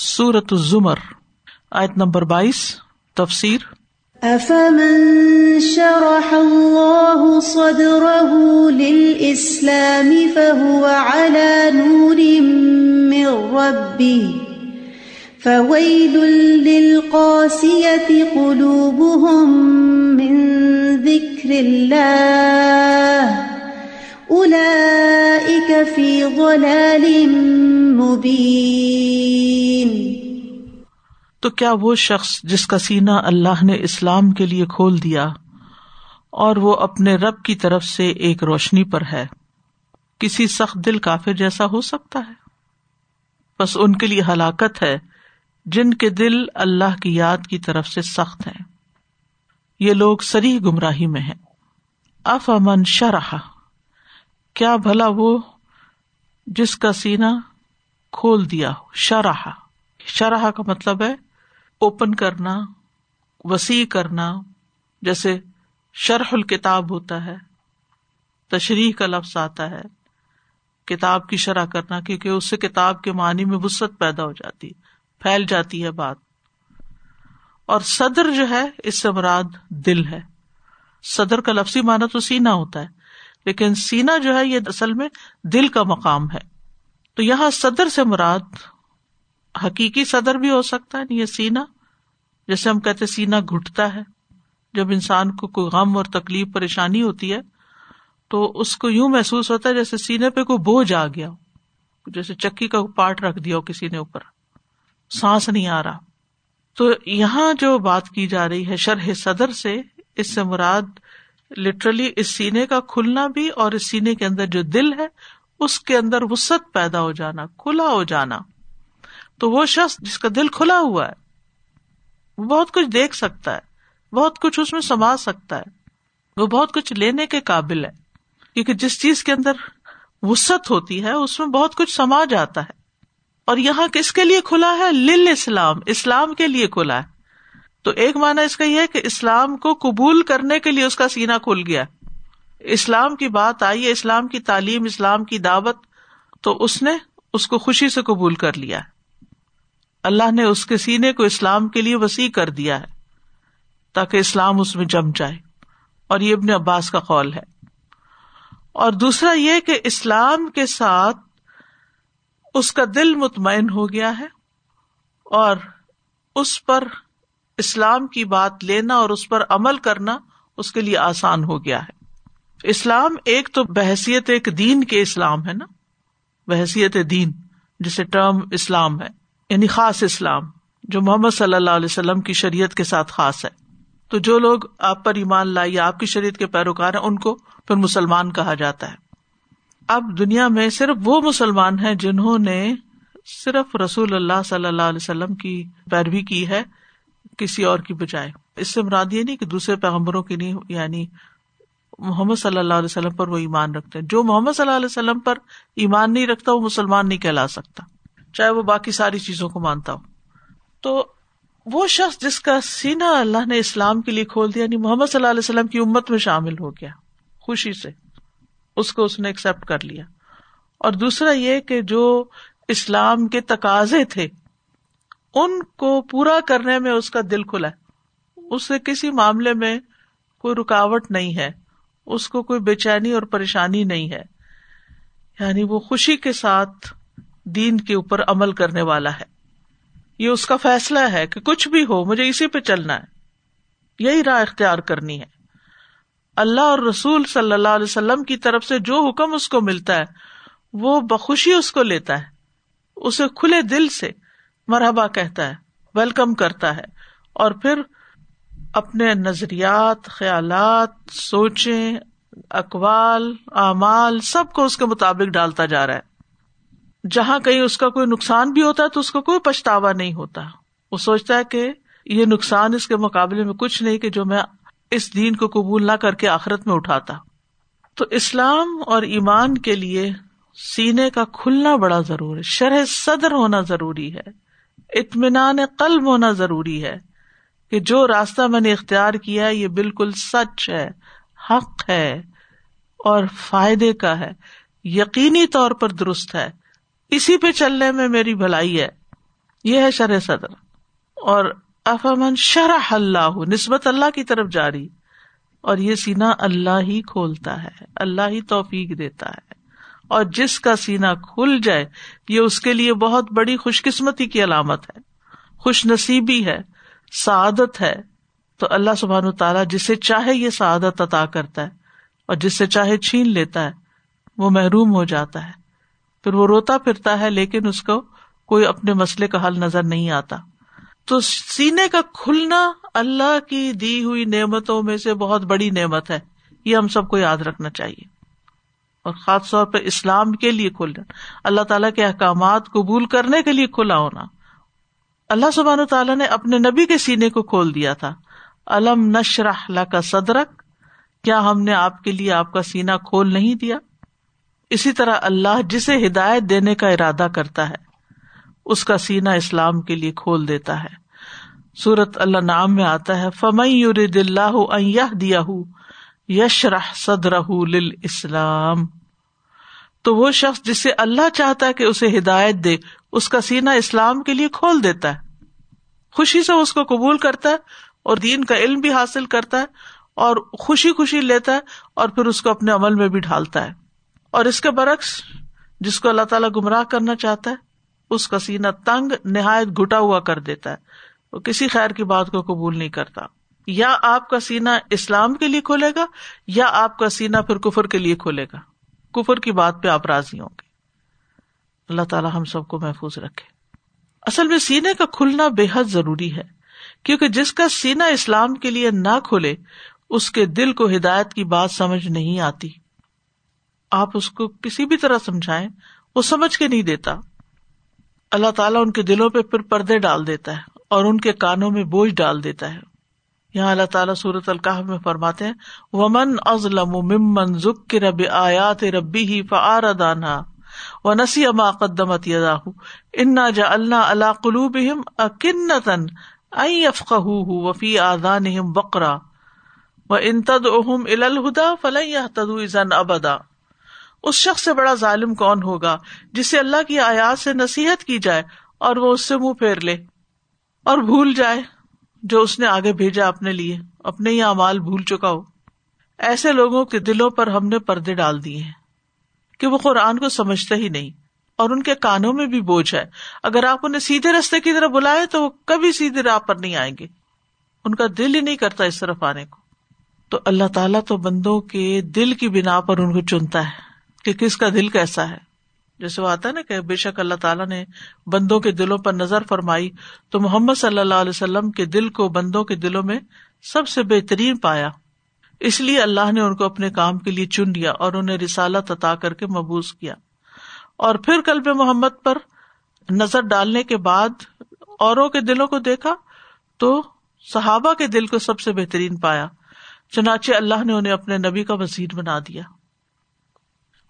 سورت الزمر، آیت نمبر بائیس، تفسیر افمن شرح الله صدره للإسلام فهو على نور من ربه، فويل للقاسية قلوبهم من ذكر الله. أولئك في ضلال مبين. تو کیا وہ شخص جس کا سینہ اللہ نے اسلام کے لیے کھول دیا اور وہ اپنے رب کی طرف سے ایک روشنی پر ہے؟ کسی سخت دل کافر جیسا ہو سکتا ہے؟ بس ان کے لیے ہلاکت ہے جن کے دل اللہ کی یاد کی طرف سے سخت ہیں۔ یہ لوگ سری گمراہی میں ہیں۔ اف امن شرح۔ کیا بھلا وہ جس کا سینا کھول دیا شرح. شرح کا مطلب ہے اوپن کرنا، وسیع کرنا، جیسے شرح الکتاب ہوتا ہے، تشریح کا لفظ آتا ہے، کتاب کی شرح کرنا، کیونکہ اس سے کتاب کے معنی میں وسط پیدا ہو جاتی پھیل جاتی ہے بات۔ اور صدر جو ہے، اس سے مراد دل ہے۔ صدر کا لفظی مانا تو سینا ہوتا ہے۔ لیکن سینا جو ہے یہ اصل میں دل کا مقام ہے۔ تو یہاں صدر سے مراد حقیقی صدر بھی ہو سکتا ہے، یہ سینا جیسے ہم کہتے سینا گھٹتا ہے۔ جب انسان کو کوئی غم اور تکلیف، پریشانی ہوتی ہے، تو اس کو یوں محسوس ہوتا ہے جیسے سینے پہ کوئی بوجھ آ گیا جیسے چکی کا پارٹ رکھ دیا ہو کسی نے اوپر۔ سانس نہیں آ رہا۔ تو یہاں جو بات کی جا رہی ہے شرح صدر سے، اس سے مراد لٹرلی اس سینے کا کھلنا بھی اور اس سینے کے اندر جو دل ہے، اس کے اندر وسط پیدا ہو جانا، کھلا ہو جانا۔ تو وہ شخص جس کا دل کھلا ہوا ہے، وہ بہت کچھ دیکھ سکتا ہے، بہت کچھ اس میں سما سکتا ہے۔ وہ بہت کچھ لینے کے قابل ہے، کیونکہ جس چیز کے اندر وسط ہوتی ہے، اس میں بہت کچھ سما جاتا ہے۔ اور یہاں کس کے لیے کھلا ہے؟ لل اسلام اسلام کے لیے کھلا ہے۔ تو ایک مانا اس کا یہ ہے کہ اسلام کو قبول کرنے کے لیے اس کا سینا کھل گیا اسلام کی بات آئی ہے، اسلام کی تعلیم، اسلام کی دعوت، تو اس نے اس کو خوشی سے قبول کر لیا اللہ نے اس کے سینے کو اسلام کے لیے وسیع کر دیا ہے تاکہ اسلام اس میں جم جائے۔ اور یہ ابن عباس کا قول ہے۔ اور دوسرا یہ کہ اسلام کے ساتھ اس کا دل مطمئن ہو گیا ہے اور اس پر اسلام کی بات لینا اور اس پر عمل کرنا اس کے لیے آسان ہو گیا ہے۔ اسلام ایک تو بحثیت ایک دین کے اسلام ہے نا۔ بحثیت دین، جسے ٹرم اسلام ہے یعنی خاص اسلام، جو محمد صلی اللہ علیہ وسلم کی شریعت کے ساتھ خاص ہے۔ تو جو لوگ آپ پر ایمان لائیے، آپ کی شریعت کے پیروکار ہیں، ان کو پھر مسلمان کہا جاتا ہے۔ اب دنیا میں صرف وہ مسلمان ہیں جنہوں نے صرف رسول اللہ صلی اللہ علیہ وسلم کی پیروی کی ہے۔ کسی اور کی بجائے۔ اس سے مراد یہ نہیں کہ دوسرے پیغمبروں کی نہیں یعنی محمد صلی اللہ علیہ وسلم پر وہ ایمان رکھتے ہیں۔ جو محمد صلی اللہ علیہ وسلم پر ایمان نہیں رکھتا، وہ مسلمان نہیں کہلا سکتا، چاہے وہ باقی ساری چیزوں کو مانتا ہو۔ تو وہ شخص جس کا سینا اللہ نے اسلام کے لیے کھول دیا یعنی محمد صلی اللہ علیہ وسلم کی امت میں شامل ہو گیا، خوشی سے اس کو اس نے ایکسپٹ کر لیا۔ اور دوسرا یہ کہ جو اسلام کے تقاضے تھے ان کو پورا کرنے میں اس کا دل کھلا اس سے کسی معاملے میں کوئی رکاوٹ نہیں ہے۔ اس کو کوئی بے چینی اور پریشانی نہیں ہے۔ یعنی وہ خوشی کے ساتھ دین کے اوپر عمل کرنے والا ہے۔ یہ اس کا فیصلہ ہے کہ کچھ بھی ہو، مجھے اسی پہ چلنا ہے۔ یہی راہ اختیار کرنی ہے۔ اللہ اور رسول صلی اللہ علیہ وسلم کی طرف سے جو حکم اس کو ملتا ہے، وہ بخوشی اس کو لیتا ہے۔ اسے کھلے دل سے مرحبا کہتا ہے، ویلکم کرتا ہے۔ اور پھر اپنے نظریات، خیالات، سوچیں، اقوال، اعمال، سب کو اس کے مطابق ڈالتا جا رہا ہے۔ جہاں کہیں اس کا کوئی نقصان بھی ہوتا ہے تو اس کو کوئی پچھتاوا نہیں ہوتا۔ وہ سوچتا ہے کہ یہ نقصان اس کے مقابلے میں کچھ نہیں کہ جو میں اس دین کو قبول نہ کر کے آخرت میں اٹھاتا۔ تو اسلام اور ایمان کے لیے سینے کا کھلنا بڑا ضروری ہے، شرح صدر ہونا ضروری ہے۔ اطمینان قلب ہونا ضروری ہے کہ جو راستہ میں نے اختیار کیا یہ بالکل سچ ہے، حق ہے اور فائدے کا ہے، یقینی طور پر درست ہے۔ اسی پہ چلنے میں میری بھلائی ہے۔ یہ ہے شرح صدر۔ اور افامن شرح اللہ، نسبت اللہ کی طرف جاری۔ اور یہ سینا اللہ ہی کھولتا ہے، اللہ ہی توفیق دیتا ہے۔ اور جس کا سینا کھل جائے، یہ اس کے لیے بہت بڑی خوش قسمتی کی علامت ہے۔ خوش نصیبی ہے، سعادت ہے۔ تو اللہ سبحان تعالیٰ جسے چاہے یہ سعادت عطا کرتا ہے، اور جس سے چاہے چھین لیتا ہے، وہ محروم ہو جاتا ہے۔ پھر وہ روتا پھرتا ہے، لیکن اس کو کوئی اپنے مسئلے کا حل نظر نہیں آتا۔ تو سینے کا کھلنا اللہ کی دی ہوئی نعمتوں میں سے بہت بڑی نعمت ہے۔ یہ ہم سب کو یاد رکھنا چاہیے۔ اور خاص طور پہ اسلام کے لیے کھلنا۔ اللہ تعالیٰ کے احکامات قبول کرنے کے لیے کھلا ہونا۔ اللہ سبحان تعالیٰ نے اپنے نبی کے سینے کو کھول دیا تھا۔ الم نشرح کا صدرک؟ کیا ہم نے آپ کے لیے آپ کا سینا کھول نہیں دیا؟ اسی طرح اللہ جسے ہدایت دینے کا ارادہ کرتا ہے، اس کا سینا اسلام کے لیے کھول دیتا ہے۔ سورت اللہ نام میں آتا ہے فمئی اللہ دیا یش رح صدر اسلام تو وہ شخص جسے اللہ چاہتا ہے کہ اسے ہدایت دے، اس کا سینا اسلام کے لیے کھول دیتا ہے۔ خوشی سے اس کو قبول کرتا ہے اور دین کا علم بھی حاصل کرتا ہے اور خوشی خوشی لیتا ہے اور پھر اس کو اپنے عمل میں بھی ڈھالتا ہے۔ اور اس کے برعکس، جس کو اللہ تعالیٰ گمراہ کرنا چاہتا ہے، اس کا سینا تنگ، نہایت گٹا ہوا کر دیتا ہے۔ وہ کسی خیر کی بات کو قبول نہیں کرتا۔ یا آپ کا سینا اسلام کے لیے کھولے گا یا آپ کا سینا پھر کفر کے لیے کھولے گا؟ کفر کی بات پہ آپ راضی ہوں گے۔ اللہ تعالیٰ ہم سب کو محفوظ رکھے۔ اصل میں سینے کا کھلنا بے حد ضروری ہے، کیونکہ جس کا سینا اسلام کے لیے نہ کھولے اس کے دل کو ہدایت کی بات سمجھ نہیں آتی۔ آپ اس کو کسی بھی طرح سمجھائیں، وہ سمجھ کے نہیں دیتا۔ اللہ تعالیٰ ان کے دلوں پہ پھر پردے ڈال دیتا ہے اور ان کے کانوں میں بوجھ ڈال دیتا ہے۔ یہاں اللہ تعالیٰ سورت القاح میں فرماتے ہیں، ومن ازلم ممن ذکر رب آیات ربی ہی فعار دانا و نسی اما قدمت یداہ انا جا اللہ اللہ قلوبہم اکنتن این یفقہو وفی آذانہم وقرا و ان تدعوہم الی الہدا فلن یہتدو اذن ابدا اس شخص سے بڑا ظالم کون ہوگا جسے اللہ کی آیات سے نصیحت کی جائے اور وہ اس سے منہ پھیر لے اور بھول جائے؟ جو اس نے آگے بھیجا اپنے لیے، اپنے ہی امال بھول چکا ہو۔ ایسے لوگوں کے دلوں پر ہم نے پردے ڈال دیے ہیں کہ وہ قرآن کو سمجھتے ہی نہیں، اور ان کے کانوں میں بھی بوجھ ہے۔ اگر آپ انہیں سیدھے رستے کی طرف بلائے تو وہ کبھی سیدھے راہ پر نہیں آئیں گے۔ ان کا دل ہی نہیں کرتا اس طرف آنے کو۔ تو اللہ تعالیٰ تو بندوں کے دل کی بنا پر ان کو چنتا ہے کہ کس کا دل کیسا ہے۔ جیسے وہ آتا ہے نا کہ بے شک اللہ تعالیٰ نے بندوں کے دلوں پر نظر فرمائی، تو محمد صلی اللہ علیہ وسلم کے دل کو بندوں کے دلوں میں سب سے بہترین پایا۔ اس لیے اللہ نے ان کو اپنے کام کے لیے چن لیا اور انہیں رسالت عطا کر کے مبوس کیا۔ اور پھر کلب محمد پر نظر ڈالنے کے بعد اوروں کے دلوں کو دیکھا تو صحابہ کے دل کو سب سے بہترین پایا۔ چنانچہ اللہ نے انہیں اپنے نبی کا وزیر بنا دیا۔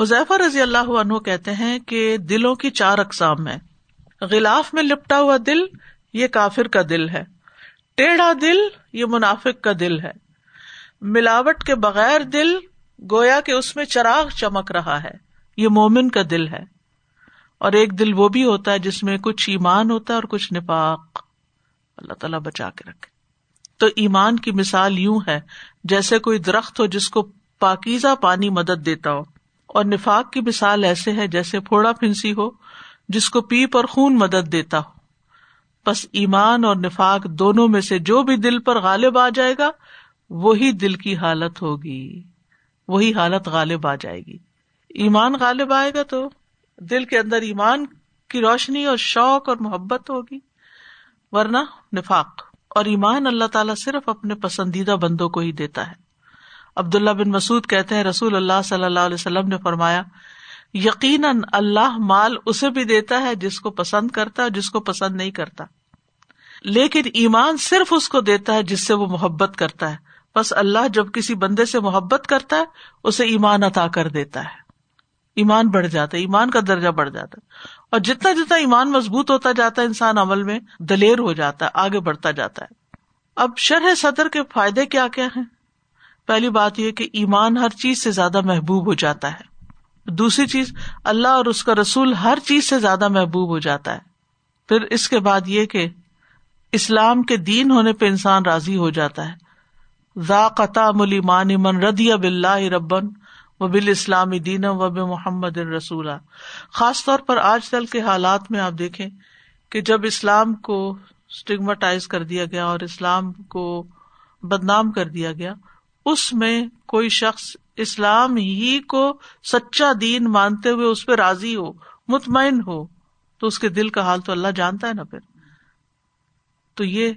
حذیفہ رضی اللہ عنہ کہتے ہیں کہ دلوں کی چار اقسام ہے غلاف میں لپٹا ہوا دل، یہ کافر کا دل ہے۔ ٹیڑھا دل، یہ منافق کا دل ہے۔ ملاوٹ کے بغیر دل، گویا کہ اس میں چراغ چمک رہا ہے۔ یہ مومن کا دل ہے۔ اور ایک دل وہ بھی ہوتا ہے جس میں کچھ ایمان ہوتا ہے اور کچھ نپاق اللہ تعالیٰ بچا کے رکھے۔ تو ایمان کی مثال یوں ہے، جیسے کوئی درخت ہو جس کو پاکیزہ پانی مدد دیتا ہو۔ اور نفاق کی مثال ایسے ہے جیسے پھوڑا پھنسی ہو، جس کو پیپ اور خون مدد دیتا ہو۔ بس ایمان اور نفاق دونوں میں سے جو بھی دل پر غالب آ جائے گا، وہی دل کی حالت ہوگی۔ وہی حالت غالب آ جائے گی۔ ایمان غالب آئے گا تو دل کے اندر ایمان کی روشنی اور شوق اور محبت ہوگی۔ ورنہ نفاق اور ایمان اللہ تعالیٰ صرف اپنے پسندیدہ بندوں کو ہی دیتا ہے۔ عبد اللہ بن مسعد کہتے ہیں، رسول اللہ صلی اللہ علیہ وسلم نے فرمایا، یقیناً اللہ مال اسے بھی دیتا ہے جس کو پسند کرتا ہے جس کو پسند نہیں کرتا۔ لیکن ایمان صرف اس کو دیتا ہے جس سے وہ محبت کرتا ہے۔ بس اللہ جب کسی بندے سے محبت کرتا ہے، اسے ایمان عطا کر دیتا ہے۔ ایمان بڑھ جاتا ہے، ایمان کا درجہ بڑھ جاتا ہے۔ اور جتنا جتنا ایمان مضبوط ہوتا جاتا ہے انسان عمل میں، دلیر ہو جاتا ہے، آگے بڑھتا جاتا ہے۔ اب شرح صدر کے فائدے کیا کیا ہیں؟ پہلی بات یہ کہ ایمان ہر چیز سے زیادہ محبوب ہو جاتا ہے۔ دوسری چیز، اللہ اور اس کا رسول ہر چیز سے زیادہ محبوب ہو جاتا ہے۔ پھر اس کے بعد یہ کہ اسلام کے دین ہونے پہ انسان راضی ہو جاتا ہے۔ ذا قطع ملی مان من ردی اب اللہ ربن و بال اسلامی دین و بب محمد رسول خاص طور پر آج کل کے حالات میں آپ دیکھیں کہ جب اسلام کو اسٹیگماٹائز کر دیا گیا اور اسلام کو بدنام کر دیا گیا اس میں کوئی شخص اسلام ہی کو سچا دین مانتے ہوئے اس پہ راضی ہو، مطمئن ہو، تو اس کے دل کا حال تو اللہ جانتا ہے نا پھر۔ تو یہ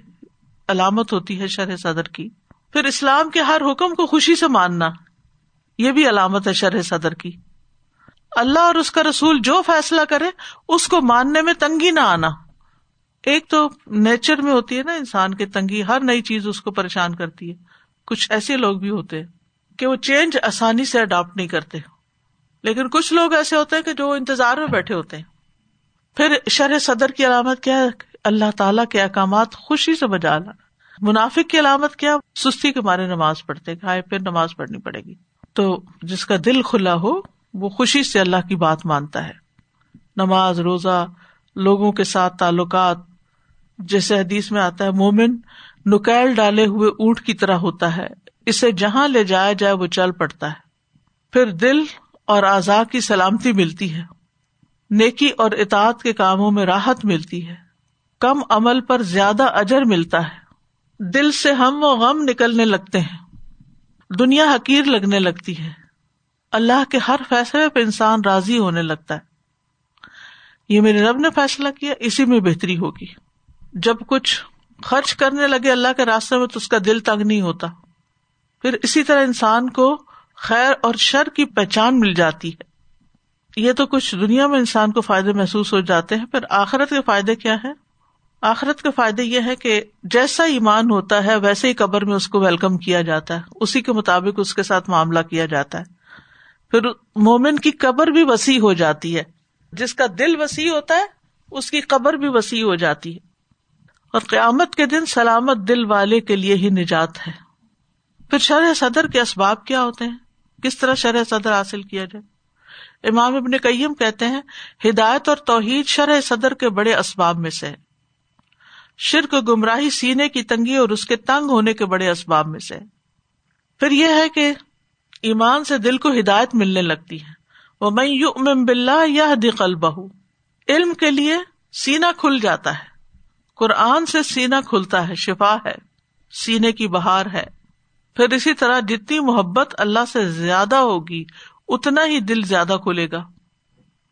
علامت ہوتی ہے شرح صدر کی۔ پھر اسلام کے ہر حکم کو خوشی سے ماننا، یہ بھی علامت ہے شرح صدر کی۔ اللہ اور اس کا رسول جو فیصلہ کرے، اس کو ماننے میں تنگی نہ آنا۔ ایک تو نیچر میں ہوتی ہے نا انسان کی تنگی، ہر نئی چیز اس کو پریشان کرتی ہے۔ کچھ ایسے لوگ بھی ہوتے ہیں کہ وہ چینج آسانی سے اڈاپٹ نہیں کرتے۔ لیکن کچھ لوگ ایسے ہوتے ہیں کہ جو انتظار میں بیٹھے ہوتے ہیں۔ پھر شرح صدر کی علامت کیا ہے؟ اللہ تعالیٰ کے احکامات خوشی سے بجا لانا۔ منافق کی علامت کیا؟ سستی کے مارے نماز پڑھتے کھائے پھر نماز پڑھنی پڑے گی۔ تو جس کا دل کھلا ہو، وہ خوشی سے اللہ کی بات مانتا ہے۔ نماز، روزہ، لوگوں کے ساتھ تعلقات، جیسے حدیث میں آتا ہے، مومن نکیل ڈالے ہوئے اونٹ کی طرح ہوتا ہے۔ اسے جہاں لے جایا جائے وہ چل پڑتا ہے۔ پھر دل اور آزاد کی سلامتی ملتی ہے۔ نیکی اور اطاعت کے کاموں میں راحت ملتی ہے۔ کم عمل پر زیادہ اجر ملتا ہے۔ دل سے ہم و غم نکلنے لگتے ہیں۔ دنیا حقیر لگنے لگتی ہے۔ اللہ کے ہر فیصلے پہ انسان راضی ہونے لگتا ہے۔ یہ میرے رب نے فیصلہ کیا، اسی میں بہتری ہوگی۔ جب کچھ خرچ کرنے لگے اللہ کے راستے میں تو اس کا دل تنگ نہیں ہوتا۔ پھر اسی طرح انسان کو خیر اور شر کی پہچان مل جاتی ہے۔ یہ تو کچھ دنیا میں انسان کو فائدے محسوس ہو جاتے ہیں، پھر آخرت کے فائدے کیا ہے آخرت کے فائدے یہ ہے کہ جیسا ایمان ہوتا ہے، ویسے ہی قبر میں اس کو ویلکم کیا جاتا ہے۔ اسی کے مطابق اس کے ساتھ معاملہ کیا جاتا ہے۔ پھر مومن کی قبر بھی وسیع ہو جاتی ہے۔ جس کا دل وسیع ہوتا ہے، اس کی قبر بھی وسیع ہو جاتی ہے۔ اور قیامت کے دن سلامت دل والے کے لیے ہی نجات ہے۔ پھر شرح صدر کے اسباب کیا ہوتے ہیں؟ کس طرح شرح صدر حاصل کیا جائے؟ امام ابن کئیم کہتے ہیں، ہدایت اور توحید شرح صدر کے بڑے اسباب میں سے شرک گمراہی سینے کی تنگی اور اس کے تنگ ہونے کے بڑے اسباب میں سے پھر یہ ہے کہ ایمان سے دل کو ہدایت ملنے لگتی ہے۔ وہ میں یو ام بلّہ یا دقل بہ علم کے لیے سینا کھل جاتا ہے۔ قرآن سے سینا کھلتا ہے، شفا ہے، سینے کی بہار ہے۔ پھر اسی طرح جتنی محبت اللہ سے زیادہ ہوگی، اتنا ہی دل زیادہ کھلے گا۔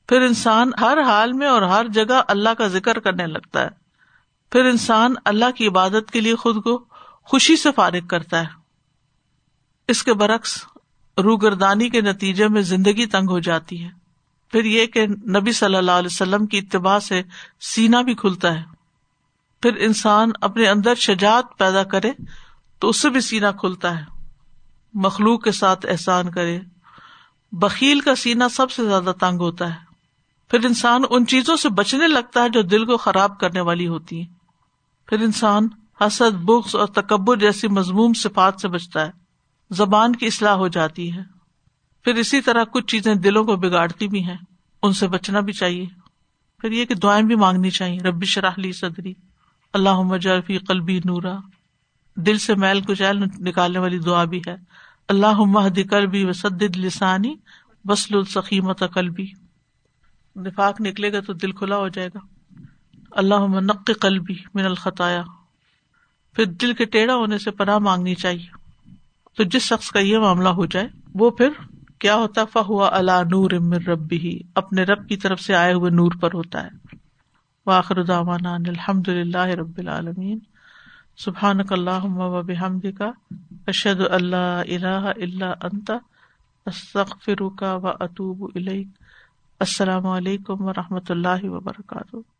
پھر انسان ہر حال میں اور ہر جگہ اللہ کا ذکر کرنے لگتا ہے۔ پھر انسان اللہ کی عبادت کے لیے خود کو خوشی سے فارغ کرتا ہے۔ اس کے برعکس، روگردانی کے نتیجے میں زندگی تنگ ہو جاتی ہے۔ پھر یہ کہ نبی صلی اللہ علیہ وسلم کی اتباع سے سینا بھی کھلتا ہے۔ پھر انسان اپنے اندر شجاعت پیدا کرے تو اس سے بھی سینا کھلتا ہے۔ مخلوق کے ساتھ احسان کرے۔ بکیل کا سینا سب سے زیادہ تنگ ہوتا ہے۔ پھر انسان ان چیزوں سے بچنے لگتا ہے جو دل کو خراب کرنے والی ہوتی ہیں۔ پھر انسان حسد بخش اور تکبر جیسی مضموم صفات سے بچتا ہے۔ زبان کی اصلاح ہو جاتی ہے۔ پھر اسی طرح کچھ چیزیں دلوں کو بگاڑتی بھی ہیں۔ ان سے بچنا بھی چاہیے۔ پھر یہ کہ دعائیں بھی مانگنی چاہیے۔ ربی شراہ لی صدری۔ اللہ مجرفی قلبی نورا۔ دل سے میل کچیل نکالنے والی دعا بھی ہے۔ اللہ مہد قلبی وسد لسانی وسل السخیمت قلبی۔ نفاق نکلے گا تو دل کھلا ہو جائے گا۔ اللہ نق قلبی من الخطایا۔ پھر دل کے ٹیڑھا ہونے سے پناہ مانگنی چاہیے۔ تو جس شخص کا یہ معاملہ ہو جائے، وہ پھر کیا ہوتا؟ فہوا اللہ نور امر ربی ہی اپنے رب کی طرف سے آئے ہوئے نور پر ہوتا ہے۔ واخر داوانا الحمد للہ رب العالمین. سبحان اللہ و بحمد کا اشد اللہ الہ اللہ انت، استغفرک و اطوب السلام علیکم و رحمۃ اللہ وبرکاتہ.